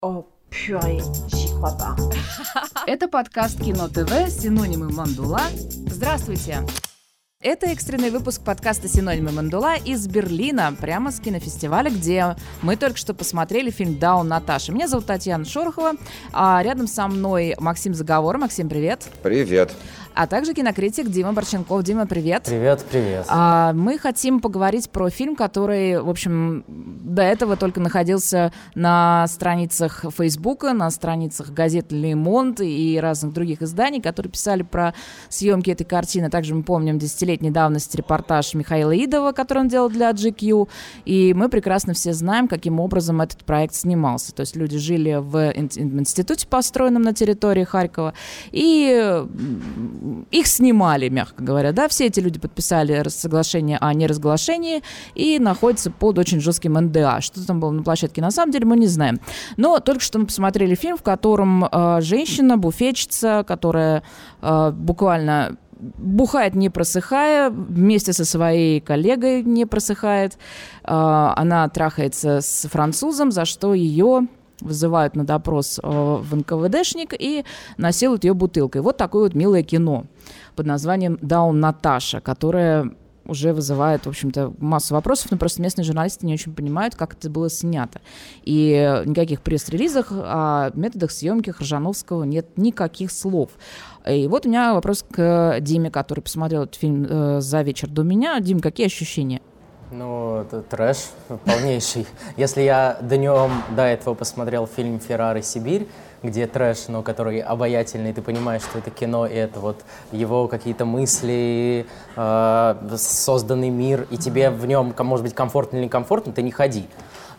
О, purée, j'y crois pas. Это подкаст Кино ТВ «Синонимы Мандула». Здравствуйте! Это экстренный выпуск подкаста «Синонимы Мандула» из Берлина, прямо с кинофестиваля, где мы только что посмотрели фильм «Даун Наташа». Меня зовут Татьяна Шорохова, а рядом со мной Максим Заговор. Максим, привет. Привет а также кинокритик Дима Борченков. Дима, привет. Привет, привет. А, мы хотим поговорить про фильм, который, в общем, до этого только находился на страницах Фейсбука, на страницах газет «Ле Монт» и разных других изданий, которые писали про съемки этой картины. Также мы помним десятилетней давности репортаж Михаила Идова, который он делал для GQ, и мы прекрасно все знаем, каким образом этот проект снимался. То есть люди жили в институте, построенном на территории Харькова, и их снимали, мягко говоря, да, все эти люди подписали соглашение о неразглашении и находятся под очень жестким НДА. Что там было на площадке, на самом деле, мы не знаем. Но только что мы посмотрели фильм, в котором э, женщина, буфетчица, которая э, буквально бухает не просыхая, вместе со своей коллегой не просыхает. Э, она трахается с французом, за что ее вызывают на допрос э, в НКВДшник и насилуют ее бутылкой. Вот такое вот милое кино под названием «Даун Наташа», которое уже вызывает, в общем-то, массу вопросов, но просто местные журналисты не очень понимают, как это было снято. И никаких пресс-релизах о методах съемки Хржановского нет никаких слов. И вот у меня вопрос к Диме, который посмотрел этот фильм э, за вечер до меня. Дим, какие ощущения? Ну, это трэш полнейший. Если я днем до этого посмотрел фильм «Феррari. Сибирь», где трэш, но который обаятельный, ты понимаешь, что это кино, и это вот его какие-то мысли, э, созданный мир, и тебе в нем, может быть, комфортно или некомфортно, ты не ходи.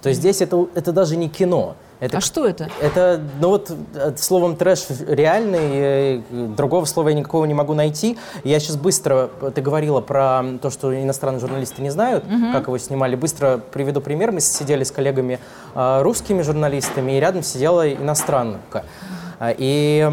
То есть здесь это, это даже не кино. Это, а что это? Это, ну вот, э, словом трэш реальный, э, другого слова я никакого не могу найти. Я сейчас быстро, ты говорила про то, что иностранные журналисты не знают, угу. как его снимали. Быстро приведу пример. Мы сидели с коллегами э, русскими журналистами, и рядом сидела иностранка. А, и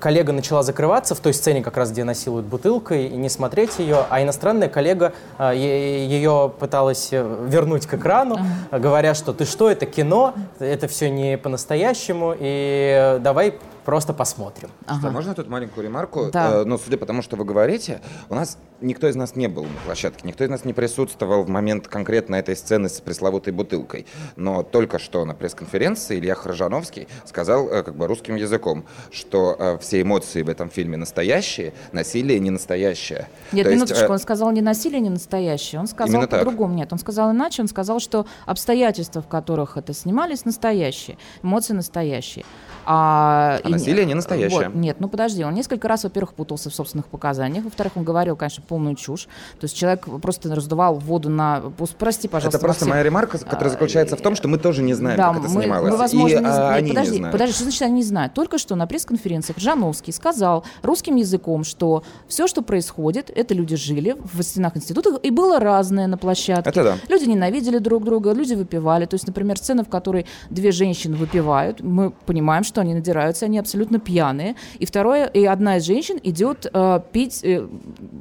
коллега начала закрываться в той сцене, как раз где насилуют бутылкой, и не смотреть ее, а иностранная коллега а, ее пыталась э, вернуть к экрану, говоря, что ты что, это кино, это все не по-настоящему, и давай просто посмотрим. Ага. можно тут маленькую ремарку? Да. Э, ну, судя по тому, что вы говорите, у нас никто из нас не был на площадке, никто из нас не присутствовал в момент конкретно этой сцены с пресловутой бутылкой. Но только что на пресс-конференции Илья Хржановский сказал э, как бы русским языком, что э, все эмоции в этом фильме настоящие, насилие не настоящее. Нет, То минуточку, есть, он сказал не насилие не настоящее, он сказал по-другому. Нет, он сказал иначе, он сказал, что обстоятельства, в которых это снимались, настоящие, эмоции настоящие. А, а насилие не настоящее. Вот, нет, ну подожди, он несколько раз, во-первых, путался в собственных показаниях, во-вторых, он говорил, конечно, полную чушь. То есть человек просто раздувал воду на... Прости, пожалуйста, Это просто Максим. моя ремарка, которая заключается в том, что мы тоже не знаем, да, как это мы, снималось. Мы, возможно, и, не, а, нет, они подожди, не знают. подожди, что значит они не знают? Только что на пресс-конференциях Жановский сказал русским языком, что все, что происходит, это люди жили в стенах института, и было разное на площадке. Это да. Люди ненавидели друг друга, люди выпивали. То есть, например, сцена, в которой две женщины выпивают, мы понимаем, что они надираются, они абсолютно пьяные. И второе, и одна из женщин идет э, пить, э,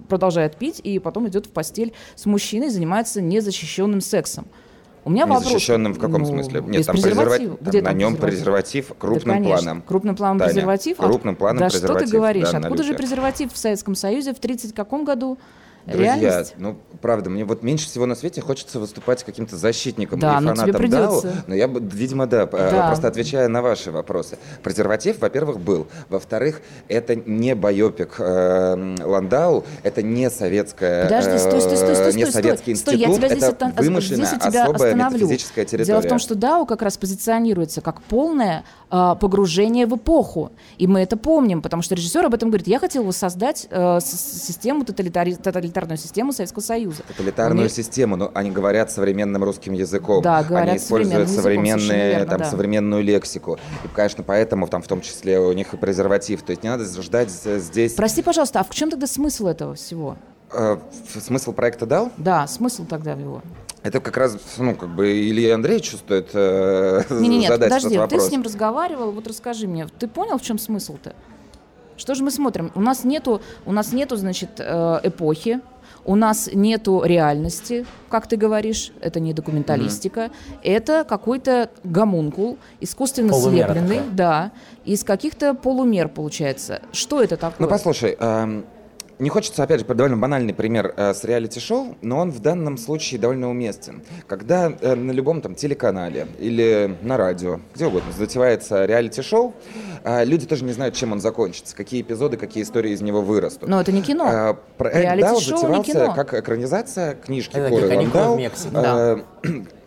продолжает пить, и потом идет в постель с мужчиной, занимается незащищенным сексом. У меня вопрос. Незащищенным в каком ну, смысле? Нет, там, презерватив. Где там на нем презерватив, крупным да, планом. Крупным планом Таня, презерватив? Крупным планом да презерватив. что ты говоришь? Да, Откуда же презерватив в Советском Союзе в 30 каком году? Друзья, Реальность? ну, правда, мне вот меньше всего на свете хочется выступать каким-то защитником да, и но фанатом. ДАО, но я, видимо, да, да, просто отвечая на ваши вопросы. Презерватив, во-первых, был. Во-вторых, это не байопик э, Ландау, это не советская, Подожди, стой, стой, стой, стой, не стой, советский стой, институт, стой, я тебя здесь это это, вымышленная, здесь тебя особая остановлю. метафизическая территория. Дело в том, что ДАО как раз позиционируется как полное э, погружение в эпоху. И мы это помним, потому что режиссер об этом говорит. Я хотел воссоздать э, систему, тоталитари... тоталитарную систему Советского Союза. Тоталитарную Мне... систему, но они говорят современным русским языком. Да, говорят Они используют современные, верно, там, да. современную лексику. И, конечно, поэтому там в том числе у них и презерватив. То есть не надо ждать здесь... Прости, пожалуйста, а в чем тогда смысл этого всего? Э, смысл проекта дал? Да, смысл тогда в его. Это как раз, ну, как бы Илья Андреевич стоит э, не, не, нет, задать подожди, этот вопрос. ты с ним разговаривал, вот расскажи мне, ты понял, в чем смысл-то? Что же мы смотрим? У нас нету, у нас нету, значит, э, эпохи, у нас нету реальности, как ты говоришь, это не документалистика, mm-hmm. это какой-то гомункул, искусственно Полумера слепленный, такая. да, из каких-то полумер получается. Что это такое? Ну, послушай, эм, не хочется, опять же, довольно банальный пример э, с реалити-шоу, но он в данном случае довольно уместен. Когда э, на любом там телеканале или на радио, где угодно, затевается реалити-шоу, э, люди тоже не знают, чем он закончится, какие эпизоды, какие истории из него вырастут. Но это не кино. Э, проект Дау затевался как экранизация книжки это Коры Ландау, да.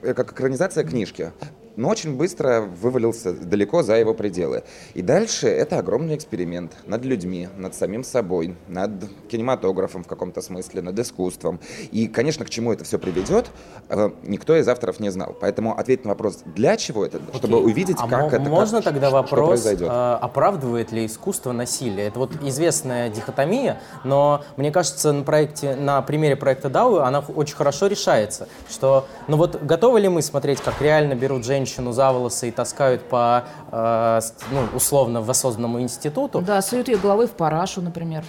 как экранизация книжки но очень быстро вывалился далеко за его пределы. И дальше это огромный эксперимент над людьми, над самим собой, над кинематографом в каком-то смысле, над искусством. И, конечно, к чему это все приведет, э, никто из авторов не знал. Поэтому ответить на вопрос, для чего это, okay. чтобы увидеть, а как это Можно как, тогда вопрос, э, оправдывает ли искусство насилие? Это вот известная дихотомия, но мне кажется, на, проекте, на примере проекта Дау она очень хорошо решается, что, ну вот готовы ли мы смотреть, как реально берут женщин женщину за волосы и таскают по, э, ну, условно, воссозданному институту. Да, суют ее головой в парашу, например.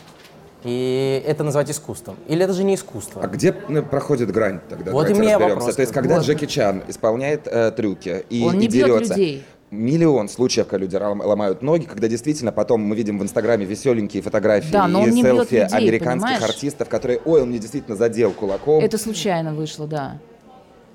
И это назвать искусством? Или это же не искусство? А где ну, проходит грань тогда? Вот и мне вопрос. То есть, когда вот. Джеки Чан исполняет э, трюки и, Он не и дерется, людей миллион случаев, когда люди ломают ноги, когда действительно потом мы видим в Инстаграме веселенькие фотографии да, но и селфи людей, американских понимаешь? артистов, которые, ой, он мне действительно задел кулаком. Это случайно вышло, да.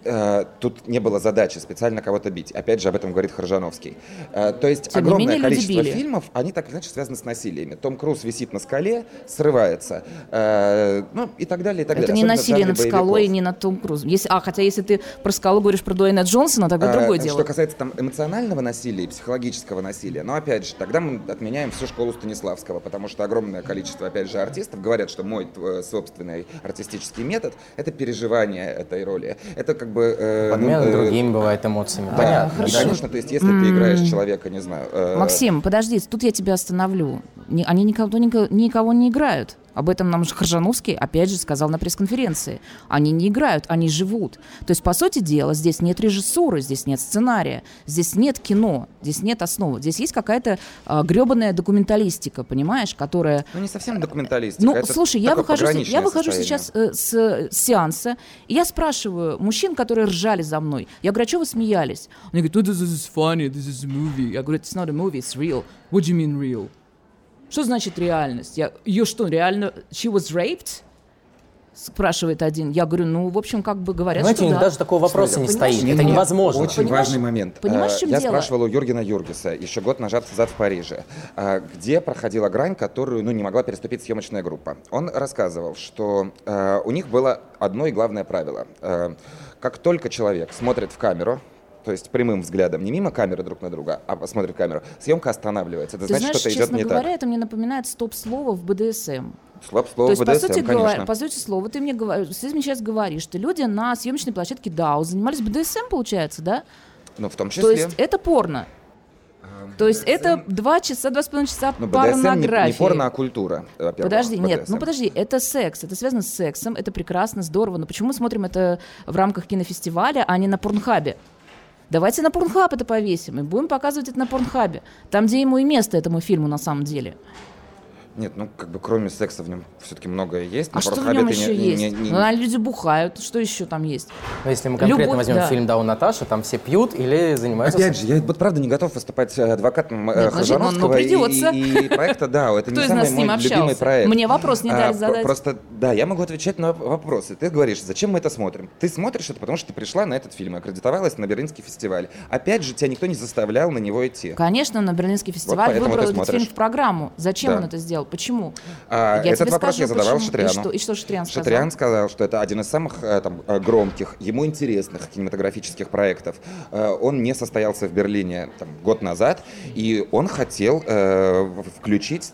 Э, тут не было задачи специально кого-то бить. Опять же, об этом говорит Харжановский. Э, то есть Тем огромное менее, количество фильмов, они так или иначе связаны с насилиями. Том Круз висит на скале, срывается, э, ну и так далее, и так это далее. не насилие над скалой и не над Том Крузом. Если, а, хотя если ты про скалу говоришь про Дуэйна Джонсона, тогда а, другое дело. Что касается там эмоционального насилия и психологического насилия, но опять же, тогда мы отменяем всю школу Станиславского, потому что огромное количество, опять же, артистов говорят, что мой собственный артистический метод — это переживание этой роли. Это как бы... Э, ну, э, другими бывает эмоциями. Да, Понятно. Хорошо. конечно, то есть если ты играешь человека, не знаю... Э... Максим, подожди, тут я тебя остановлю. Они никого, никого не играют. Об этом нам Харжановский, опять же, сказал на пресс-конференции. Они не играют, они живут. То есть, по сути дела, здесь нет режиссуры, здесь нет сценария, здесь нет кино, здесь нет основы. Здесь есть какая-то э, а, гребаная документалистика, понимаешь, которая... Ну, не совсем документалистика. Ну, слушай, я выхожу, я выхожу сейчас э, с, с сеанса, и я спрашиваю мужчин, которые ржали за мной. Я говорю, а что вы смеялись? Они говорят, oh, this is funny, this is a movie. Я говорю, it's not a movie, it's real. What do you mean real? Что значит реальность? Я, ее что, реально, she was raped? спрашивает один. Я говорю, ну, в общем, как бы говорят, Знаете, что да. даже такого вопроса не стоит. Это невозможно. Очень понимаешь, важный момент. Понимаешь, в чем Я дело? спрашивал у Юргена Юргиса еще год назад, в Париже, а, где проходила грань, которую ну, не могла переступить съемочная группа. Он рассказывал, что uh, у них было одно и главное правило. Как только человек смотрит в камеру, то есть прямым взглядом, не мимо камеры друг на друга, а смотрит камеру, съемка останавливается. Это Ты значит, что-то идет не говоря, так. это мне напоминает стоп-слово в БДСМ. Слаб слово То есть, БДСМ, по сути, говоря, по сути слова, ты мне, говоришь, ты мне сейчас говоришь, что люди на съемочной площадке DAO занимались БДСМ, получается, да? Ну, в том числе. То есть это порно. То есть это два часа, два с половиной часа Но порнографии. Не, не порно, а культура. Подожди, нет, ну подожди, это секс, это связано с сексом, это прекрасно, здорово. Но почему мы смотрим это в рамках кинофестиваля, а не на Порнхабе? Давайте на Порнхаб это повесим и будем показывать это на Порнхабе. Там, где ему и место этому фильму на самом деле. Нет, ну как бы кроме секса в нем все-таки многое есть. А что в нем еще не, есть? Не, не, не... Ну, люди бухают, что еще там есть? Ну, если мы конкретно Любовь, возьмем да. фильм «Да, у Наташа», там все пьют или занимаются... Опять же, я вот правда не готов выступать адвокатом э, Нет, Хажановского ну, и, и проекта «Да». Это Кто не самый мой любимый проект. Мне вопрос не дали а, задать. Просто, да, я могу отвечать на вопросы. Ты говоришь, зачем мы это смотрим? Ты смотришь это, потому что ты пришла на этот фильм, аккредитовалась на Берлинский фестиваль. Опять же, тебя никто не заставлял на него идти. Конечно, на Берлинский фестиваль вот выбрал этот фильм в программу. Зачем да. он это сделал? Почему? А, я этот вопрос скажу, я задавал почему. Шатряну. И что, и что Шатрян сказал? Шатрян сказал, что это один из самых э, там, э, громких, ему интересных кинематографических проектов. Э, он не состоялся в Берлине там, год назад, и он хотел э, включить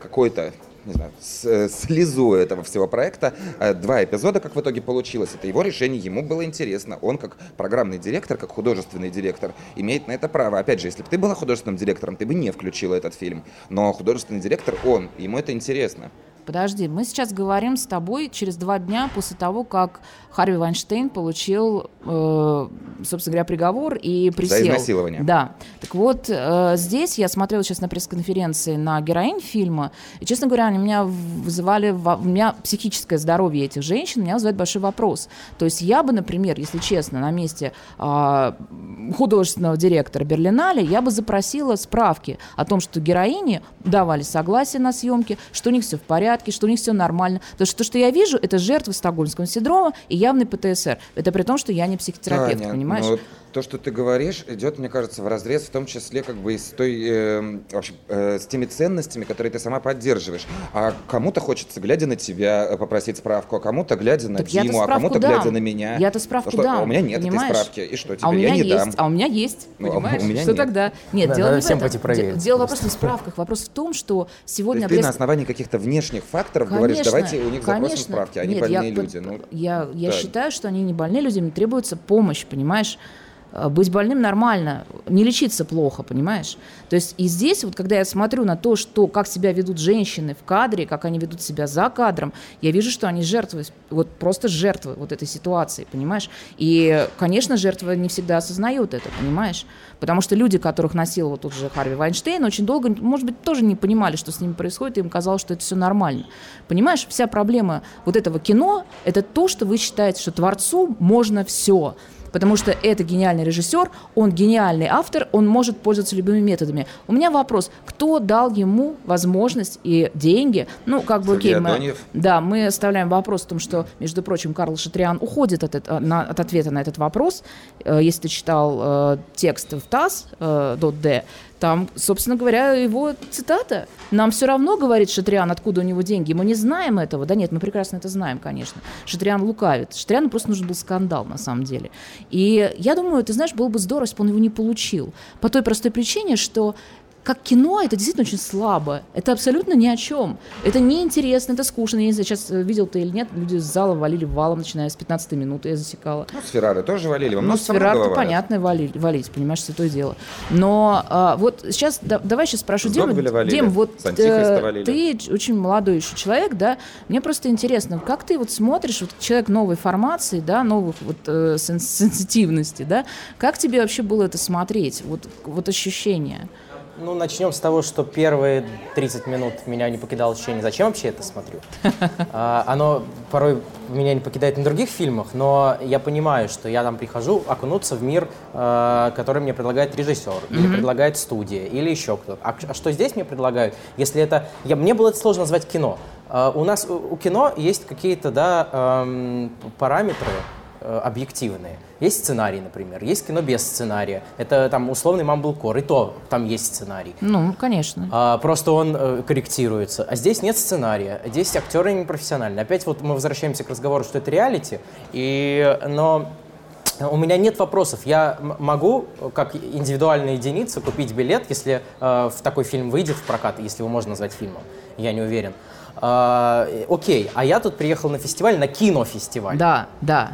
какой-то не знаю, с, слезу этого всего проекта. Два эпизода, как в итоге получилось. Это его решение, ему было интересно. Он как программный директор, как художественный директор, имеет на это право. Опять же, если бы ты была художественным директором, ты бы не включила этот фильм. Но художественный директор он, ему это интересно. подожди, мы сейчас говорим с тобой через два дня после того, как Харви Вайнштейн получил, э, собственно говоря, приговор и присел. За изнасилование. Да. Так вот, э, здесь я смотрела сейчас на пресс-конференции на героинь фильма, и, честно говоря, они меня вызывали, у меня психическое здоровье этих женщин меня вызывает большой вопрос. То есть я бы, например, если честно, на месте э, художественного директора Берлинале, я бы запросила справки о том, что героини давали согласие на съемки, что у них все в порядке, что у них все нормально. Потому что то, что я вижу, это жертвы стокгольмского синдрома, и явный ПТСР. Это при том, что я не психотерапевт, Таня, понимаешь? Ну, то, что ты говоришь, идет, мне кажется, в разрез, в том числе как бы с той, э, вообще, э, с теми ценностями, которые ты сама поддерживаешь. А кому-то хочется, глядя на тебя, э, попросить справку, а кому-то глядя на так Диму, а кому-то дам. глядя на меня. Я-то справку что, дам. А у меня нет понимаешь? этой справки. И что, теперь а у меня я не есть, дам? А у меня есть, ну, понимаешь? у меня что нет. тогда? Нет, да, дело надо не всем в этом. проверить. Дело вопрос не в справках, вопрос в том, что сегодня... То есть ты на основании каких-то внешних факторов конечно, говоришь, давайте у них конечно. запросим справки, они Нет, больные я, люди. Ну, я, я. Считаю, что они не больные люди, им требуется помощь, понимаешь? Э, быть больным нормально, не лечиться плохо, понимаешь? То есть и здесь, вот когда я смотрю на то, что, как себя ведут женщины в кадре, как они ведут себя за кадром, я вижу, что они жертвы, вот просто жертвы вот этой ситуации, понимаешь? И, конечно, жертва не всегда осознают это, понимаешь? Потому что люди, которых насиловал тот же Харви Вайнштейн, очень долго, может быть, тоже не понимали, что с ними происходит, и им казалось, что это все нормально. Понимаешь, вся проблема вот этого кино – это то, что вы считаете, что творцу можно все – потому что это гениальный режиссер, он гениальный автор, он может пользоваться любыми методами. У меня вопрос, кто дал ему возможность и деньги? Ну, как бы, окей, мы, да, мы оставляем вопрос о том, что, между прочим, Карл Шатриан уходит от, от, на, от ответа на этот вопрос. Э, если ты читал э, текст в ТАСС, э, .д, там, собственно говоря, его цитата. Нам все равно, говорит Шатриан, откуда у него деньги. Мы не знаем этого. Да нет, мы прекрасно это знаем, конечно. Шатриан лукавит. Шатриану просто нужен был скандал, на самом деле. И я думаю, ты знаешь, было бы здорово, если бы он его не получил. По той простой причине, что как кино это действительно очень слабо. Это абсолютно ни о чем. Это неинтересно, это скучно. Я не знаю, сейчас э, видел ты или нет, люди из зала валили валом, начиная с 15 минуты, я засекала. Ну, с Феррары тоже валили. Вам ну, с Феррары понятно, валили, валить, понимаешь, святое дело. Но а, вот сейчас, да, давай сейчас спрошу Дима. Дим, вот э, ты очень молодой еще человек, да, мне просто интересно, как ты вот смотришь, вот человек новой формации, да, новых вот э, сенситивности, да, как тебе вообще было это смотреть, вот, вот ощущение? Ну, начнем с того, что первые 30 минут меня не покидало ощущение, зачем вообще это смотрю. А, оно порой меня не покидает на других фильмах, но я понимаю, что я там прихожу окунуться в мир, а, который мне предлагает режиссер, или предлагает студия, или еще кто-то. А, а что здесь мне предлагают? Если это... Я, мне было это сложно назвать кино. А, у нас у, у кино есть какие-то да, эм, параметры, объективные. Есть сценарий, например, есть кино без сценария. Это там условный Мамблкор, и то там есть сценарий. Ну, конечно. А, просто он э, корректируется. А здесь нет сценария, здесь актеры непрофессиональные. Опять вот мы возвращаемся к разговору, что это реалити, и, но у меня нет вопросов. Я могу, как индивидуальная единица, купить билет, если э, в такой фильм выйдет в прокат, если его можно назвать фильмом. Я не уверен. Э, окей, а я тут приехал на фестиваль, на кинофестиваль. Да, да.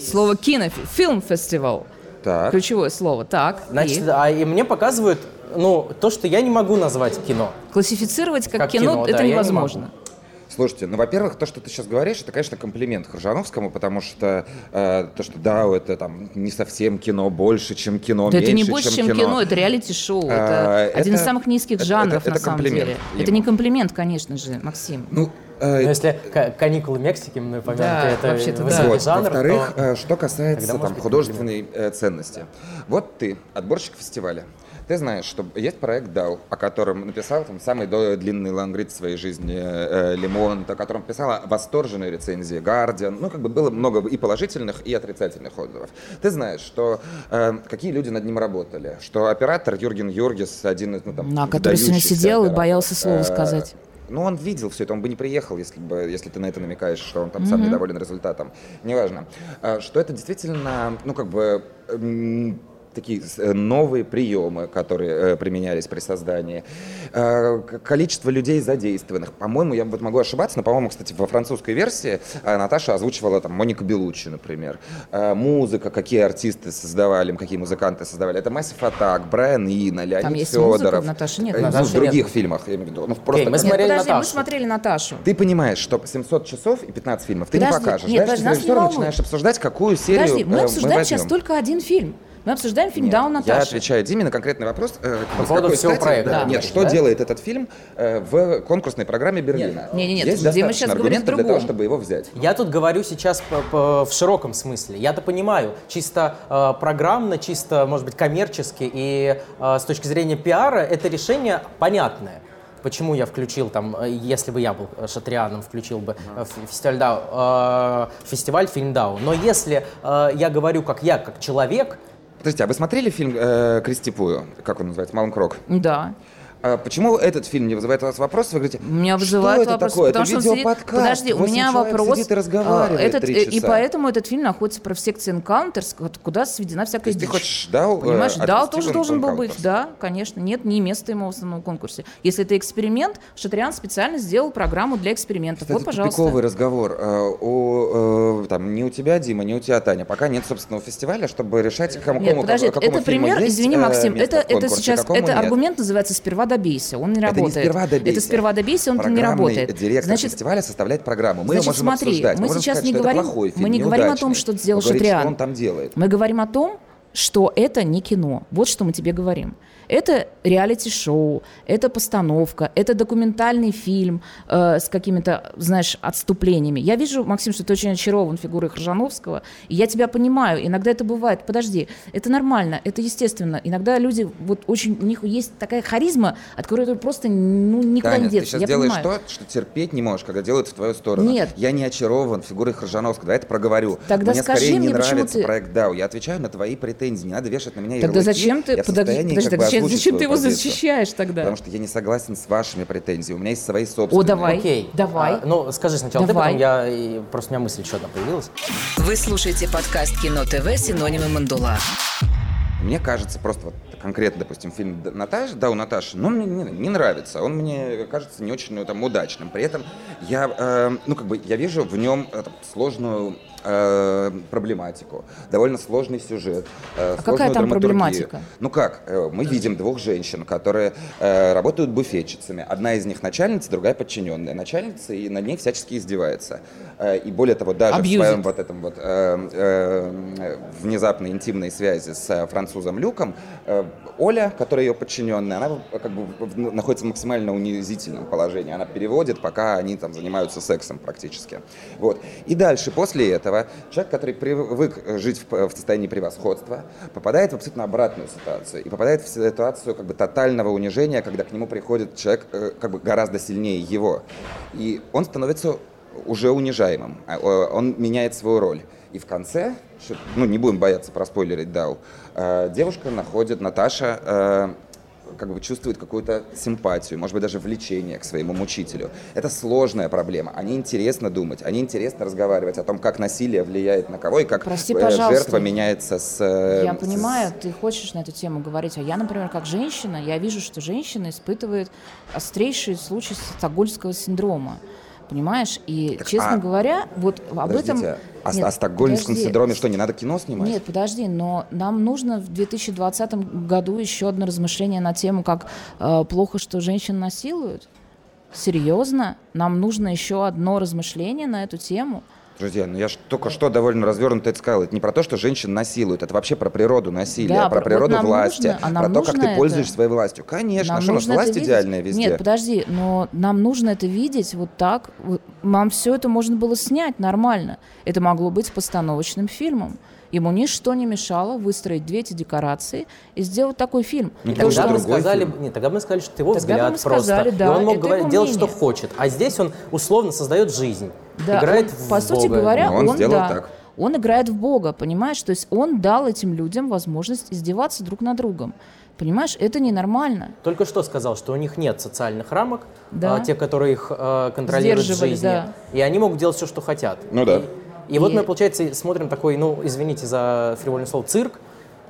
Слово кино, фильм-фестивал. Так. Ключевое слово. Так. Значит, и? а и мне показывают, ну, то, что я не могу назвать кино. Классифицировать как, как кино, кино, это да, невозможно. Не Слушайте, ну, во-первых, то, что ты сейчас говоришь, это, конечно, комплимент Хржановскому, потому что э, то, что да, это там не совсем кино, больше, чем кино, да меньше, это не больше, чем, чем кино. кино, это реалити-шоу, это, это один из самых низких это, жанров, это, это, на самом деле. Ему. Это не комплимент, конечно же, Максим. Ну, но если каникулы Мексики мы упомянуты, да, это вообще-то, да. вот. жанр. Во-вторых, то... Э, что касается там, художественной э, ценности. Вот ты, отборщик фестиваля. Ты знаешь, что есть проект DAO, о котором написал там, самый длинный лангрид в своей жизни э, Лимон, о котором писала восторженные рецензии Guardian. Ну, как бы было много и положительных, и отрицательных отзывов. Ты знаешь, что э, какие люди над ним работали, что оператор Юрген Юргис, один из, ну, там, На который сегодня сидел оператор, и боялся слова э, сказать. Ну, он видел все это, он бы не приехал, если, бы, если ты на это намекаешь, что он там mm-hmm. сам недоволен результатом. Неважно. А, что это действительно, ну, как бы такие э, новые приемы, которые применялись при создании, количество людей задействованных. По-моему, я вот могу ошибаться, но, по-моему, кстати, во французской версии Наташа озвучивала там Моника Белуччи, например. Музыка, какие артисты создавали, какие музыканты создавали. Это Massive Attack, Брайан Ина, Леонид там есть Федоров. Наташи нет. Наташи в других нет. фильмах, я имею в виду. Ну, просто... Okay, мы смотрели нет, подожди, Наташу. мы смотрели Наташу. Ты понимаешь, что 700 часов и 15 фильмов ты подожди, не покажешь. Нет, да? подожди, Ты нас не начинаешь обсуждать, какую серию Подожди, мы э, обсуждаем мы сейчас только один фильм. Мы обсуждаем фильм «Даун Я Наташа». отвечаю Диме на конкретный вопрос. Э, По поводу какой всего стати, проекта. Да, Да. нет, что Да? делает этот фильм э, в конкурсной программе Берлина? Нет, нет, нет, Есть Дима сейчас говорит аргументов о для того, чтобы его взять. Я тут говорю сейчас по- по- в широком смысле. Я-то понимаю, чисто э, программно, чисто, может быть, коммерчески и э, с точки зрения пиара это решение понятное. Почему я включил там, э, если бы я был э, шатрианом, включил бы ф- фестиваль Дау, э, фестиваль фильм Дау. Но если э, я говорю как я, как человек, Подождите, а вы смотрели фильм э, Кристи Пую? Как он называется? Маланкрок. Да. А почему этот фильм не вызывает у вас вопрос? Вы говорите, Меня вызывает что это вопрос, такое? потому это что он видеоподкаст. Подожди, у меня вопрос. Сидит и разговаривает а, этот, три и- И часа. поэтому этот фильм находится в секции Encounters, куда сведена всякая есть ты дичь. хочешь Дау э, Понимаешь, да, отвести тоже должен был быть, да, конечно. Нет, не место ему в основном конкурсе. Если это эксперимент, Шатриан специально сделал программу для экспериментов. Кстати, вот, пожалуйста. тупиковый разговор. Э, У, э, там, не у тебя, Дима, не у тебя, Таня. Пока нет собственного фестиваля, чтобы решать, кому, Нет, кому- подожди, какому это пример, извини, э, Максим, это, это сейчас, это аргумент называется «сперва добейся», он не Это не работает. сперва добейся. Это «сперва добейся», он не работает. директор Значит, фестиваля составляет программу. Мы Значит, можем смотри, обсуждать. мы можем сейчас сказать, не говорим- плохой фильм, мы не говорим о том, неудачный. что сделал Шатриан. он там делает. Мы говорим о том, что это не кино. Вот что мы тебе говорим. Это реалити-шоу, это постановка, это документальный фильм э, с какими-то, знаешь, отступлениями. Я вижу, Максим, что ты очень очарован фигурой Хржановского, и я тебя понимаю. Иногда это бывает. Подожди, это нормально, это естественно. Иногда люди, вот очень, у них есть такая харизма, от которой ты просто ну, никуда Таня, не ты деться. сейчас Я делаешь понимаю. то, что терпеть не можешь, когда делают в твою сторону. Нет. Я не очарован фигурой Хржановского, давай это проговорю. Тогда мне скажи скорее не мне, почему нравится ты- проект Дау. Я отвечаю на твои претензии, не надо вешать на меня Тогда ярлыки. зачем ты, Я подожди, состоянии подожди, как бы зачем, зачем ты его позицию. защищаешь тогда? Потому что я не согласен с вашими претензиями. У меня есть свои собственные. О, давай. окей. Давай. А, ну, скажи сначала Давай. ты, потом я, просто у меня мысль еще одна появилась. Вы слушаете подкаст Кино ТВ «Синонимы Мандула». Мне кажется, просто вот конкретно, допустим, фильм Наташа, да, у Наташи, ну, мне не, не нравится. Он мне кажется не очень ну, там, удачным. При этом я, э, ну, как бы, я вижу в нем э, сложную э, проблематику, довольно сложный сюжет. э, А какая сложную там проблематика? Ну как, э, мы видим двух женщин, которые э, работают буфетчицами. Одна из них начальница, другая подчиненная. Начальница и над ней всячески издевается. Э, и более того, даже Абьюзит. в своем вот этом вот э, э, внезапной интимной связи с э, французом Люком, э, Оля, которая ее подчиненная, она как бы в- находится в максимально унизительном положении. Она переводит, пока они там занимаются сексом практически. Вот. И дальше, после этого, человек, который привык жить в, состоянии превосходства, попадает в абсолютно обратную ситуацию. И попадает в ситуацию как бы тотального унижения, когда к нему приходит человек э, как бы гораздо сильнее его. И он становится уже унижаемым. А, Он меняет свою роль. И в конце, ну не будем бояться проспойлерить Дау, э, девушка находит, Наташа, э, как бы чувствует какую-то симпатию, может быть, даже влечение к своему мучителю. Это сложная проблема. О ней интересно думать, о ней интересно разговаривать, о том, как насилие влияет на кого и как Прости, э, пожалуйста. жертва меняется с... э, Я с- понимаю, ты хочешь на эту тему говорить, а я, например, как женщина, я вижу, что женщина испытывает острейшие случаи стокгольмского синдрома. Понимаешь? И, Так, честно а- говоря, вот об этом... А, Нет, о стокгольмском подожди. синдроме что, не надо кино снимать? Нет, подожди, но нам нужно в 2020 году еще одно размышление на тему, как э, плохо, что женщин насилуют. Серьезно? Нам нужно еще одно размышление на эту тему? Друзья, ну я ж только что довольно развернуто это сказал. Это не про то, что женщин насилуют, это вообще про природу насилия, Да, про про- природу вот власти, нужно, а про то, как ты это. пользуешься своей властью. Конечно, Нам а что у нас власть видеть. идеальная везде? Нет, подожди, но нам нужно это видеть вот так. Нам все это можно было снять нормально. Это могло быть постановочным фильмом. Ему ничто не мешало выстроить две эти декорации и сделать такой фильм. Ну, И Тогда мы, сказали, фильм. нет, тогда мы сказали, что это его Тогда бы взгляд мы просто. сказали, да, и он мог это говорить, делать, что хочет. А здесь он условно создает жизнь. Да, играет он, в по сути Бога. говоря, Но он он, сделал да, так. он играет в Бога, понимаешь? То есть он дал этим людям возможность издеваться друг над другом. Понимаешь, это ненормально. Только что сказал, что у них нет социальных рамок, Да. а, те, которые их э, контролируют в жизни. да. И они могут делать все, что хотят. Ну да. И, и вот И- мы, получается, смотрим такой, ну, извините за фривольное слово, цирк,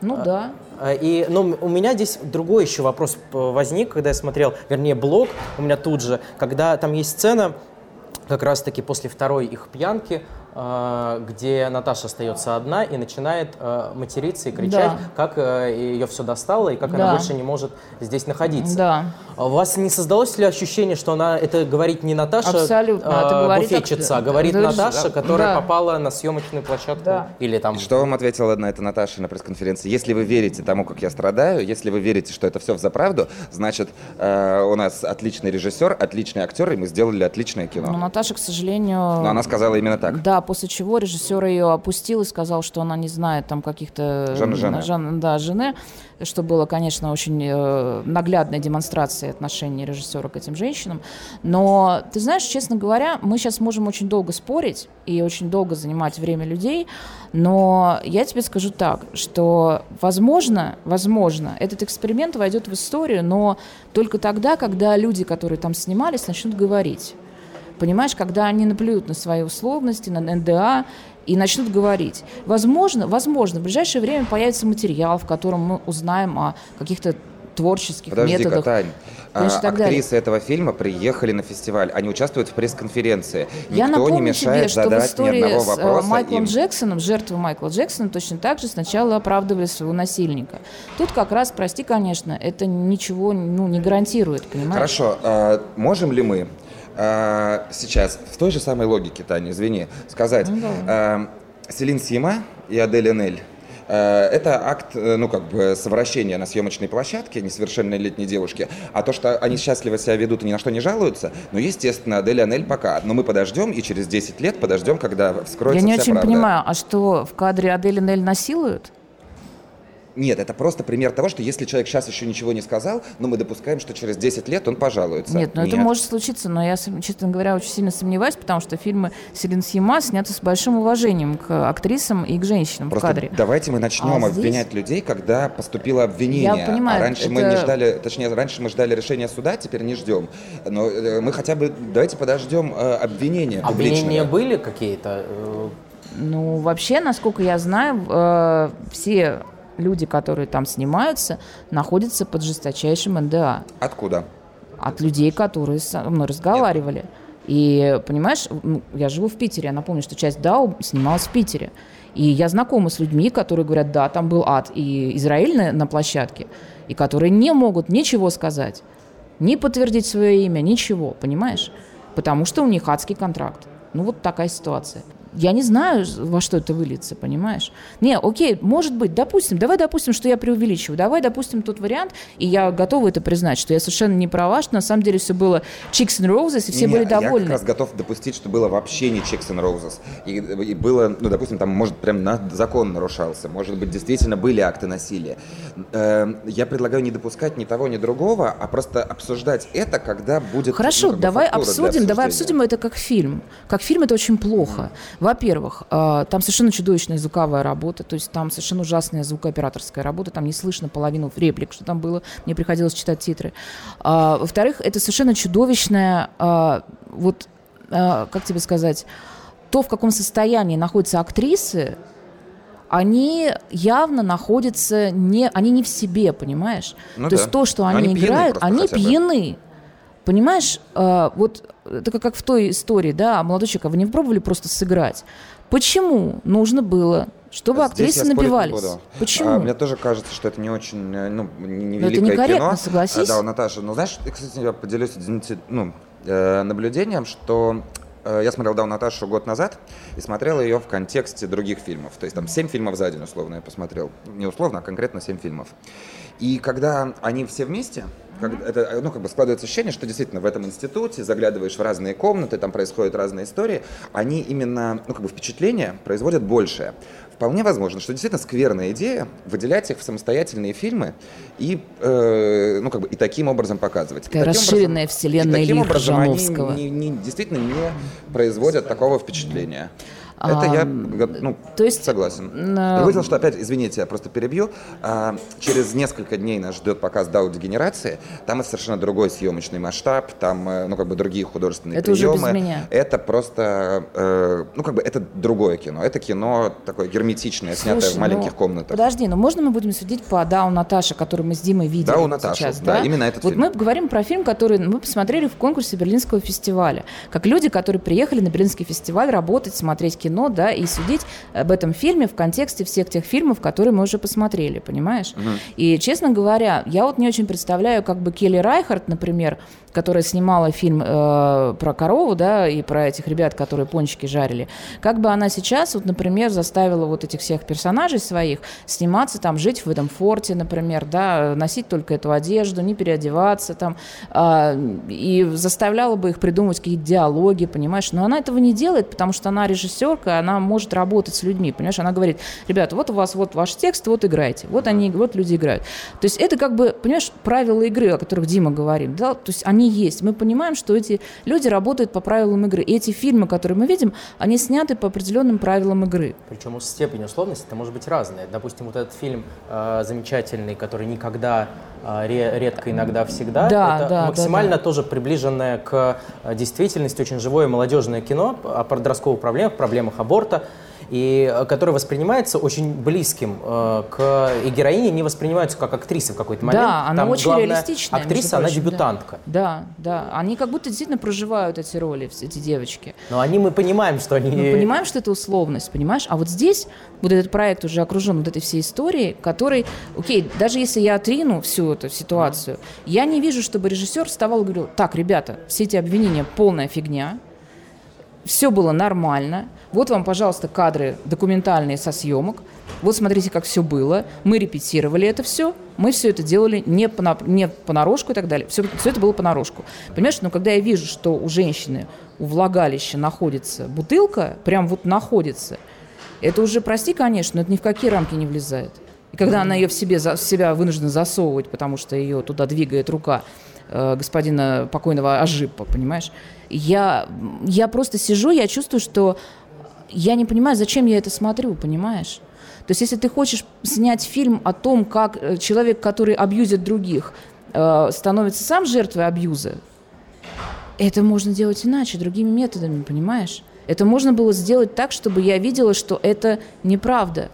Ну да. И, но у меня здесь другой еще вопрос возник, когда я смотрел, вернее, блог у меня тут же, когда там есть сцена, как раз-таки после второй их пьянки, где Наташа остается одна и начинает э, материться и кричать, да. как э, ее все достало и как да. она больше не может здесь находиться. Да. А у вас не создалось ли ощущение, что она это говорит не Наташа Абсолютно. Это говорит буфетчица, а говорит это Наташа, которая да. попала на съемочную площадку? Да. Или там... Что вам ответила на это Наташа на пресс-конференции? Если вы верите тому, как я страдаю, если вы верите, что это все в заправду, значит, э, у нас отличный режиссер, отличный актер, и мы сделали отличное кино. Но Наташа, к сожалению... Но она сказала именно так. Да, после чего режиссер ее опустил и сказал, что она не знает там каких-то... Жены. Жан, да, жены, что было, конечно, очень э, наглядной демонстрацией отношений режиссера к этим женщинам. Но, ты знаешь, честно говоря, мы сейчас можем очень долго спорить и очень долго занимать время людей, но я тебе скажу так, что, возможно, возможно, этот эксперимент войдет в историю, но только тогда, когда люди, которые там снимались, начнут говорить. Понимаешь, когда они наплюют на свои условности, на НДА и начнут говорить. Возможно, возможно, в ближайшее время появится материал, в котором мы узнаем о каких-то творческих Подожди, методах. Тань. Конечно, а, актрисы далее. этого фильма приехали на фестиваль, они участвуют в пресс-конференции. Я Никто не мешает тебе, что в истории с э, вопроса Майклом им. Джексоном, жертвы Майкла Джексона точно так же сначала оправдывали своего насильника. Тут как раз, прости, конечно, это ничего ну, не гарантирует, понимаешь? Хорошо, а, можем ли мы а, сейчас в той же самой логике, Таня, извини, сказать, ну, а, Селин Сима и Адель Энель а, это акт, э, ну, как бы, совращения на съемочной площадке несовершеннолетней девушки. А то, что они счастливо себя ведут и ни на что не жалуются, ну, естественно, Адель Анель пока. Но мы подождем, и через 10 лет подождем, когда вскроется Я не вся очень правда. понимаю, а что, в кадре Адель Анель насилуют? Нет, это просто пример того, что если человек сейчас еще ничего не сказал, но мы допускаем, что через 10 лет он пожалуется. Нет, ну это может случиться, но я, честно говоря, очень сильно сомневаюсь, потому что фильмы Селин Сьема сняты с большим уважением к актрисам и к женщинам просто в кадре. давайте мы начнем а обвинять здесь... людей, когда поступило обвинение. Я понимаю, а раньше это... мы не ждали, точнее, раньше мы ждали решения суда, теперь не ждем. Но э, мы хотя бы, давайте подождем э, обвинения Обвинения были какие-то? Ну, вообще, насколько я знаю, э, все люди, которые там снимаются, находятся под жесточайшим НДА. Откуда? От людей, которые со мной разговаривали. Нет. И, понимаешь, ну, я живу в Питере, я напомню, что часть ДАУ снималась в Питере. И я знакома с людьми, которые говорят, да, там был ад и Израиль на, на площадке, и которые не могут ничего сказать, не подтвердить свое имя, ничего, понимаешь? Потому что у них адский контракт. Ну вот такая ситуация я не знаю, во что это выльется, понимаешь? Не, окей, может быть, допустим, давай допустим, что я преувеличиваю, давай допустим тот вариант, и я готова это признать, что я совершенно не права, что на самом деле все было chicks and roses, и все не, были довольны. Я как раз готов допустить, что было вообще не chicks and roses. И, и было, ну, допустим, там, может, прям на, закон нарушался, может быть, действительно были акты насилия. Э, я предлагаю не допускать ни того, ни другого, а просто обсуждать это, когда будет... Хорошо, ну, давай обсудим, давай обсудим это как фильм. Как фильм это очень плохо. Mm-hmm. Во-первых, э, там совершенно чудовищная звуковая работа, то есть там совершенно ужасная звукооператорская работа, там не слышно половину реплик, что там было, мне приходилось читать титры. А, во-вторых, это совершенно чудовищная, а, вот, а, как тебе сказать, то, в каком состоянии находятся актрисы, они явно находятся не, они не в себе, понимаешь? Ну то да. есть то, что они, они играют, они пьяны. Понимаешь, э, вот это как в той истории, да, молодой человек, а вы не пробовали просто сыграть? Почему нужно было чтобы Здесь актрисы набивались. Почему? А, мне тоже кажется, что это не очень, э, ну, не великое это некорректно, кино. согласись. А, да, Наташа, ну знаешь, кстати, я поделюсь, ну, э, наблюдением, что э, я смотрел «Да, Наташу» год назад и смотрел ее в контексте других фильмов. То есть там семь фильмов за день, условно, я посмотрел. Не условно, а конкретно семь фильмов. И когда они все вместе, как, это, ну, как бы складывается ощущение, что действительно в этом институте заглядываешь в разные комнаты, там происходят разные истории, они именно, ну, как бы впечатления производят большее. Вполне возможно, что действительно скверная идея выделять их в самостоятельные фильмы и, э, ну, как бы, и таким образом показывать. Такая расширенная образом, вселенная и таким Ильи образом они не, не, действительно не производят такого впечатления. Это а, я ну, то есть, согласен. А... Я выяснил, что опять, извините, я просто перебью. А, через несколько дней нас ждет показ «Дау дегенерации». Там это совершенно другой съемочный масштаб, там, э, ну, как бы другие художественные это приемы. Уже без меня. Это просто, э, ну, как бы это другое кино. Это кино такое герметичное, Слушай, снятое в маленьких ну, комнатах. Подожди, но можно мы будем судить по «Дау Наташа», который мы с Димой видели «Дау Наташа», сейчас, да? да? именно этот вот фильм. мы говорим про фильм, который мы посмотрели в конкурсе Берлинского фестиваля. Как люди, которые приехали на Берлинский фестиваль работать, смотреть кино, да, и судить об этом фильме в контексте всех тех фильмов, которые мы уже посмотрели, понимаешь? Угу. И, честно говоря, я вот не очень представляю, как бы Келли Райхард, например, которая снимала фильм э, про корову, да, и про этих ребят, которые пончики жарили, как бы она сейчас, вот, например, заставила вот этих всех персонажей своих сниматься там, жить в этом форте, например, да, носить только эту одежду, не переодеваться там, э, и заставляла бы их придумывать какие-то диалоги, понимаешь, но она этого не делает, потому что она режиссерка, она может работать с людьми, понимаешь, она говорит, ребят, вот у вас вот ваш текст, вот играйте, вот они, вот люди играют. То есть это как бы, понимаешь, правила игры, о которых Дима говорит, да, то есть они они есть. Мы понимаем, что эти люди работают по правилам игры. И эти фильмы, которые мы видим, они сняты по определенным правилам игры. Причем степень условности это может быть разная. Допустим, вот этот фильм э, замечательный, который никогда э, редко, иногда, всегда. Да, это да, максимально да, да. тоже приближенное к э, действительности, очень живое молодежное кино о подростковых проблемах, проблемах аборта и э, который воспринимается очень близким э, к и героине не воспринимаются как актрисы в какой-то момент. Да, она Там очень реалистичная. Актриса, она дебютантка. Да, да, они как будто действительно проживают эти роли, эти девочки. Но они мы понимаем, что они. Мы понимаем, что это условность, понимаешь? А вот здесь вот этот проект уже окружен вот этой всей историей, который, окей, даже если я отрину всю эту ситуацию, я не вижу, чтобы режиссер вставал и говорил: так, ребята, все эти обвинения полная фигня все было нормально. Вот вам, пожалуйста, кадры документальные со съемок. Вот смотрите, как все было. Мы репетировали это все. Мы все это делали не, по, не понарошку и так далее. Все, все это было понарошку. Понимаешь, но когда я вижу, что у женщины у влагалища находится бутылка, прям вот находится, это уже, прости, конечно, но это ни в какие рамки не влезает. И когда она ее в, себе, в себя вынуждена засовывать, потому что ее туда двигает рука э, господина покойного Ажипа, понимаешь, я, я просто сижу, я чувствую, что я не понимаю, зачем я это смотрю, понимаешь? То есть если ты хочешь снять фильм о том, как э, человек, который абьюзит других, э, становится сам жертвой абьюза, это можно делать иначе, другими методами, понимаешь? Это можно было сделать так, чтобы я видела, что это неправда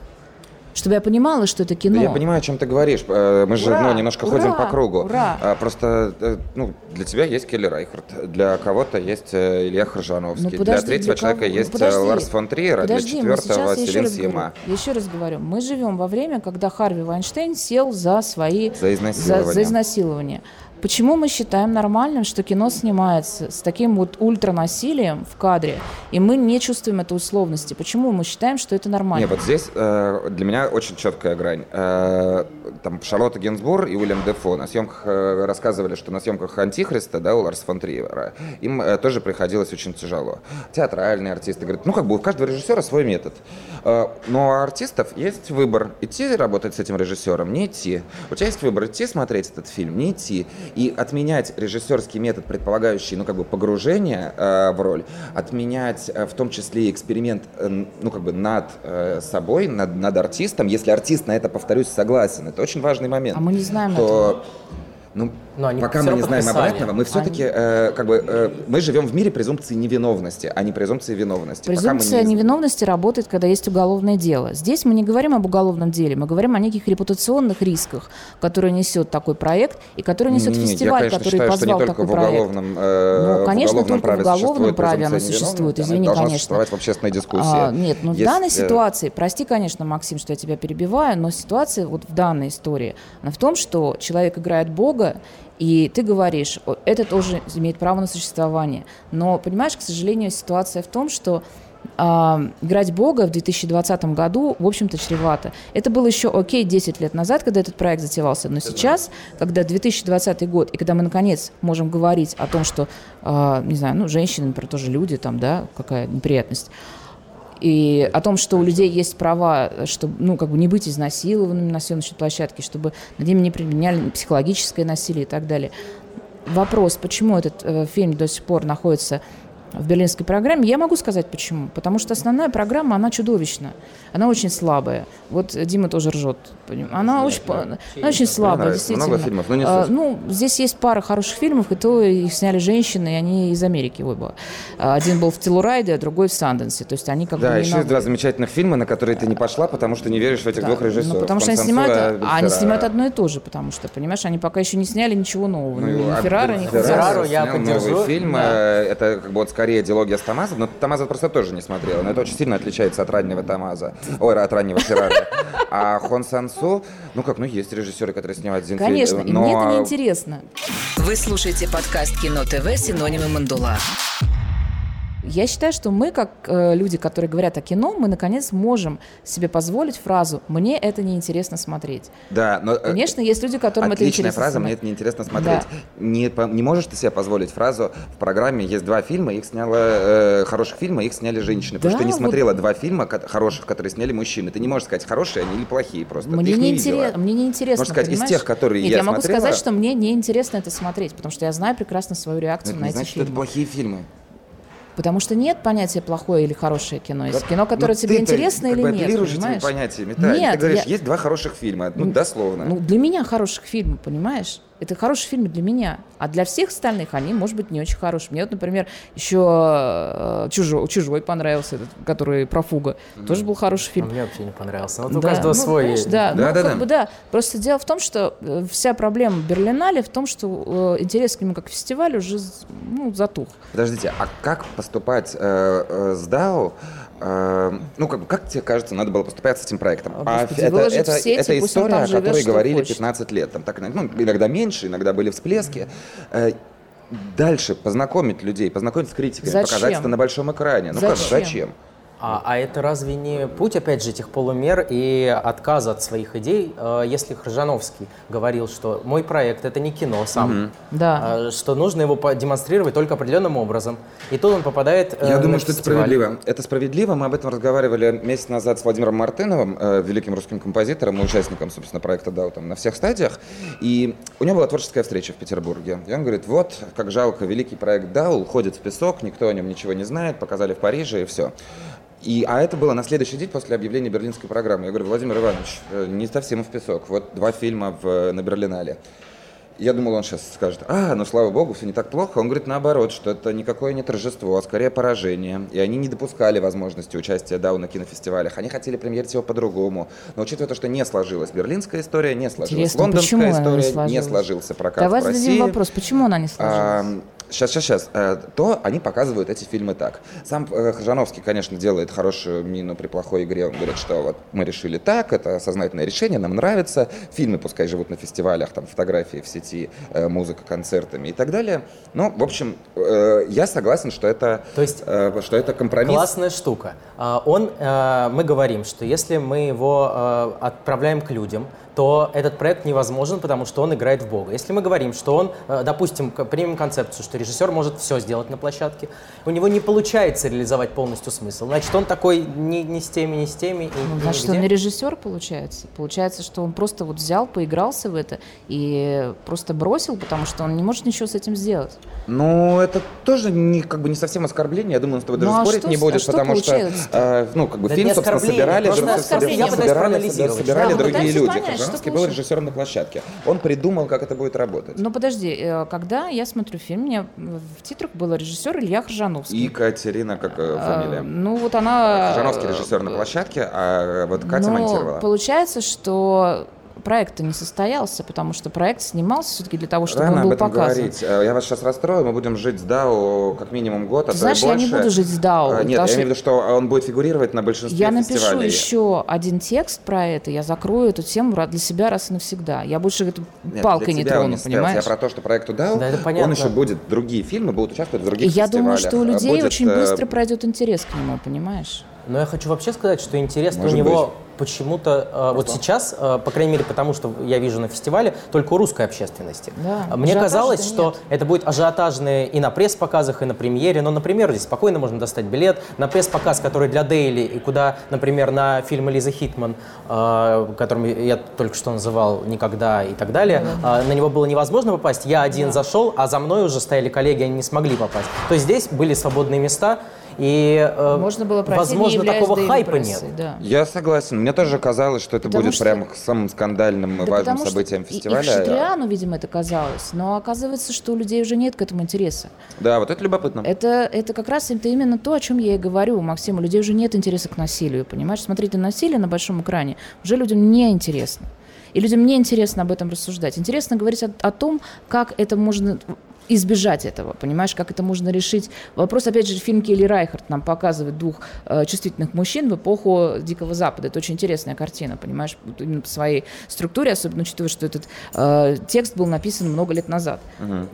чтобы я понимала, что это кино. Я понимаю, о чем ты говоришь. Э, мы же ура, ну, немножко ура, ходим по кругу. Ура. А, просто э, ну, для тебя есть Келли Райхард, для кого-то есть э, Илья Харжановский, ну, подожди, для третьего для человека кого? есть ну, подожди, Ларс фон Триер, а для четвертого Селин Сима. Я еще раз говорю, мы живем во время, когда Харви Вайнштейн сел за свои... За изнасилование. За, за изнасилование. Почему мы считаем нормальным, что кино снимается с таким вот ультранасилием в кадре, и мы не чувствуем этой условности? Почему мы считаем, что это нормально? Нет, вот здесь э, для меня очень четкая грань. Э, там Шарлотта Генсбур и Уильям Дефо на съемках э, рассказывали, что на съемках «Антихриста», да, у Ларса фон Триера, им э, тоже приходилось очень тяжело. Театральные артисты говорят, ну как бы у каждого режиссера свой метод. Э, но у артистов есть выбор, идти работать с этим режиссером, не идти. У тебя есть выбор, идти смотреть этот фильм, не идти. И отменять режиссерский метод, предполагающий, ну, как бы погружение э, в роль, отменять э, в том числе эксперимент, э, ну, как бы над э, собой, над, над артистом, если артист на это, повторюсь, согласен. Это очень важный момент. А мы не знаем то... этого. Ну, но они Пока мы не знаем обратного, мы все-таки, они... э, как бы, э, мы живем в мире презумпции невиновности, а не презумпции виновности. Презумпция не... невиновности работает, когда есть уголовное дело. Здесь мы не говорим об уголовном деле, мы говорим о неких репутационных рисках, которые несет такой проект и который несет не, фестиваль, я, конечно, который считаю, позвал такой в уголовном, проект. ну, конечно, в уголовном только в уголовном праве она существует, извини, она конечно. в общественной дискуссии. А, нет, ну есть, в данной э, ситуации, прости, конечно, Максим, что я тебя перебиваю, но ситуация вот в данной истории, она в том, что человек играет Бога, и ты говоришь, это тоже имеет право на существование. Но, понимаешь, к сожалению, ситуация в том, что э, играть Бога в 2020 году, в общем-то, чревато. Это было еще окей 10 лет назад, когда этот проект затевался, но сейчас, когда 2020 год, и когда мы, наконец, можем говорить о том, что, э, не знаю, ну, женщины, например, тоже люди, там, да, какая неприятность, и о том, что у людей есть права, чтобы, ну, как бы не быть изнасилованными на съемочной площадке, чтобы над ними не применяли психологическое насилие и так далее. Вопрос, почему этот э, фильм до сих пор находится в берлинской программе. Я могу сказать почему. Потому что основная программа, она чудовищна. Она очень слабая. Вот Дима тоже ржет. Она, очень, да. она очень слабая, действительно. Много фильмов, но не а, Ну, здесь есть пара хороших фильмов, и то их сняли женщины, и они из Америки оба. Один был в Телурайде, а другой в Санденсе. То есть они как да, бы... еще есть два замечательных фильма, на которые ты не пошла, потому что не веришь в этих да. двух режиссеров. Ну, потому что они снимают, а они снимают одно и то же, потому что, понимаешь, они пока еще не сняли ничего нового. Ну, ни а Феррара, ни Феррару я поддержу. Новый фильм, да. Э, это как бы вот скорее диалогия с Томазом, но Томаза просто тоже не смотрела, но это очень сильно отличается от раннего Томаза, ой, от раннего Феррара. А Хон Сансу, ну как, ну есть режиссеры, которые снимают Зинфиль, Конечно, но... мне это неинтересно. Вы слушаете подкаст Кино ТВ «Синонимы Мандула». Я считаю, что мы, как э, люди, которые говорят о кино, мы наконец можем себе позволить фразу «мне это неинтересно смотреть». Да, но... Э, Конечно, есть люди, которым это интересно фраза смотреть. «мне это неинтересно смотреть». Да. Не, не можешь ты себе позволить фразу «в программе есть два фильма, их сняла... Э, хороших фильма, их сняли женщины». Да, потому что ты не смотрела вот... два фильма хороших, которые сняли мужчины. Ты не можешь сказать, хорошие они или плохие просто. Мне не, не интерес... мне не интересно, Можешь сказать, понимаешь? из тех, которые Нет, я, я могу смотрела... сказать, что мне не интересно это смотреть, потому что я знаю прекрасно свою реакцию это на эти значит, фильмы. это плохие фильмы. Потому что нет понятия плохое или хорошее кино. Есть кино, которое тебе интересно или нет, понимаешь? этими понятиями. Да, нет, ты говоришь, я... есть два хороших фильма, ну, дословно. Ну, для меня хороших фильмов, понимаешь? Это хороший фильм для меня. А для всех остальных они, может быть, не очень хорошие. Мне вот, например, еще «Чужой», «Чужой» понравился, этот, который про фуга. Mm-hmm. Тоже был хороший фильм. А мне вообще не понравился. Вот да. у каждого ну, свой есть. Да, да, ну, да, как да. Бы, да. Просто дело в том, что э, вся проблема Берлинале в том, что э, интерес к нему как фестиваль уже ну, затух. Подождите, а как поступать э, э, с DAO? Э, ну, как, как тебе кажется, надо было поступать с этим проектом? А, Господи, это, это, сети, это история, о которой говорили хочет. 15 лет. Там, так, ну, иногда меньше, иногда были всплески. Э, дальше познакомить людей, познакомить с критиками, зачем? показать это на большом экране. Ну зачем? как, зачем? А, а это разве не путь, опять же, этих полумер и отказа от своих идей? Э, если Хржановский говорил, что мой проект это не кино сам, угу. да. А, что нужно его демонстрировать только определенным образом, и тут он попадает. Э, Я на думаю, что это справедливо. Это справедливо. Мы об этом разговаривали месяц назад с Владимиром Мартыновым, э, великим русским композитором и участником, собственно, проекта «Дау» там на всех стадиях. И у него была творческая встреча в Петербурге. И он говорит, вот, как жалко, великий проект «Дау» уходит в песок, никто о нем ничего не знает, показали в Париже и все. И, а это было на следующий день после объявления берлинской программы. Я говорю, Владимир Иванович, э, не совсем в песок. Вот два фильма в, на Берлинале. Я думал, он сейчас скажет, а, ну слава богу, все не так плохо. Он говорит наоборот, что это никакое не торжество, а скорее поражение. И они не допускали возможности участия Дау на кинофестивалях. Они хотели премьерить его по-другому. Но учитывая то, что не сложилась берлинская история, не сложилась Интересно, лондонская история, не, не сложился прокат Давай в России. зададим вопрос, почему она не сложилась? А, Сейчас, сейчас, сейчас. Э, то они показывают эти фильмы так. Сам э, Хажановский, конечно, делает хорошую мину при плохой игре. Он говорит, что вот мы решили так, это сознательное решение, нам нравится. Фильмы пускай живут на фестивалях, там фотографии в сети, э, музыка концертами и так далее. Ну, в общем, я согласен, что это, то есть, что это компромисс. Классная штука. А, он, мы говорим, что если мы его отправляем к людям, то этот проект невозможен, потому что он играет в Бога. Если мы говорим, что он, э, допустим, примем концепцию, что режиссер может все сделать на площадке, у него не получается реализовать полностью смысл, значит, он такой ни, ни с теми, ни с теми. И, ну, значит, он не режиссер, получается. Получается, что он просто вот взял, поигрался в это и просто бросил, потому что он не может ничего с этим сделать. Ну, это тоже не, как бы не совсем оскорбление. Я думаю, он с тобой даже ну, а спорить что, не будет, а потому что, э, ну, как бы да фильм, собственно, собирали, собирали, собирали, собирали да, другие люди. Понять, Хржановский был режиссером на площадке. Он придумал, как это будет работать. Ну, подожди, э, когда я смотрю фильм, мне в титрах был режиссер Илья Хржановский. Екатерина, как э, фамилия? Ну, вот она... Хржановский режиссер на площадке, а вот Катя ну, монтировала. получается, что проект не состоялся, потому что проект снимался все-таки для того, чтобы Рано он был об этом показан. говорить. Э, я вас сейчас расстрою, мы будем жить с DAO как минимум год, а Ты знаешь, больше. я не буду жить с DAO. А, нет, я имею в виду, что он будет фигурировать на большинстве Я фестивалей. напишу еще один текст про это, я закрою эту тему для себя раз и навсегда. Я больше эту нет, палкой не трону, не понимаешь? Я про то, что проекту DAO, да, это понятно. он еще будет, другие фильмы будут участвовать в других я фестивалях. думаю, что у людей будет, очень э, быстро пройдет интерес к нему, понимаешь? Но я хочу вообще сказать, что интересно Может у него быть. Почему-то э, вот сейчас, э, по крайней мере, потому что я вижу на фестивале, только у русской общественности. Да, Мне казалось, что нет. это будет ажиотажные и на пресс-показах, и на премьере. Но, например, здесь спокойно можно достать билет. На пресс-показ, который для Дейли, и куда, например, на фильм Элиза Хитман, э, которым я только что называл «Никогда» и так далее, э, на него было невозможно попасть. Я один зашел, а за мной уже стояли коллеги, они не смогли попасть. То есть здесь были свободные места, и, э, Можно было пройти, не возможно, такого хайпа прессой, нет. Да. Я согласен. Мне тоже казалось, что это Потому будет что- прям самым скандальным и Да важным потому что событием и- фестиваля. И к Шатриану, видимо, это казалось. Но оказывается, что у людей уже нет к этому интереса. Да, вот это любопытно. Это, это как раз это именно то, о чем я и говорю, Максим. У людей уже нет интереса к насилию, понимаешь? Смотреть на насилие на большом экране уже людям не интересно. И людям не интересно об этом рассуждать. Интересно говорить о, о том, как это можно избежать этого, понимаешь, как это можно решить. Вопрос, опять же, фильм Келли Райхард нам показывает двух э, чувствительных мужчин в эпоху Дикого Запада. Это очень интересная картина, понимаешь, именно по своей структуре, особенно учитывая, что этот э, текст был написан много лет назад.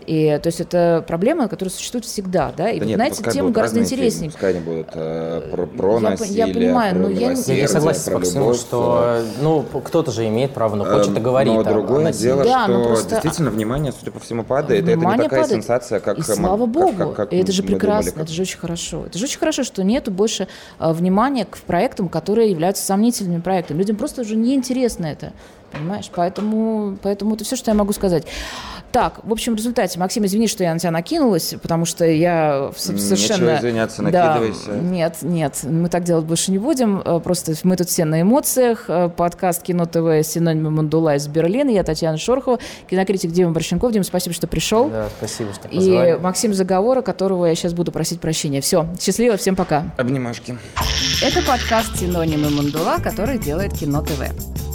И, то есть это проблема, которая существует всегда, да, и Да вот, нет, знаете, пускай тема гораздо интереснее. Пускай они будут э, про, про Я насилие, я понимаю, про но я Я согласен с Максимом, что ну, кто-то же имеет право, но хочет и Эм, говорит. Но другое дело, Да, ну что просто- действительно внимание, судя по всему, падает. и это не такая падает. сенсация, как и слава как- богу, как- как и это же прекрасно, думали, это же очень хорошо. Это же очень хорошо, что нету больше э, внимания к проектам, которые являются сомнительными проектами. Людям просто уже не интересно это. Понимаешь? Поэтому, поэтому это все, что я могу сказать. Так, в общем, в результате, Максим, извини, что я на тебя накинулась, потому что я в- Нечего совершенно... извиняться, Да, накидывайся. нет, нет, мы так делать больше не будем. Э, Просто мы тут все на эмоциях. Э, Подкаст Кино ТВ синонимы Мандула из Берлина. Я Татьяна Шорохова, кинокритик Дима Борщенков. Дима, спасибо, что пришел. Да, спасибо, что И позвали. Максим Заговора, которого я сейчас буду просить прощения. Все, счастливо, всем пока. Обнимашки. Это подкаст «Синонимы Мандула», который делает Кино ТВ.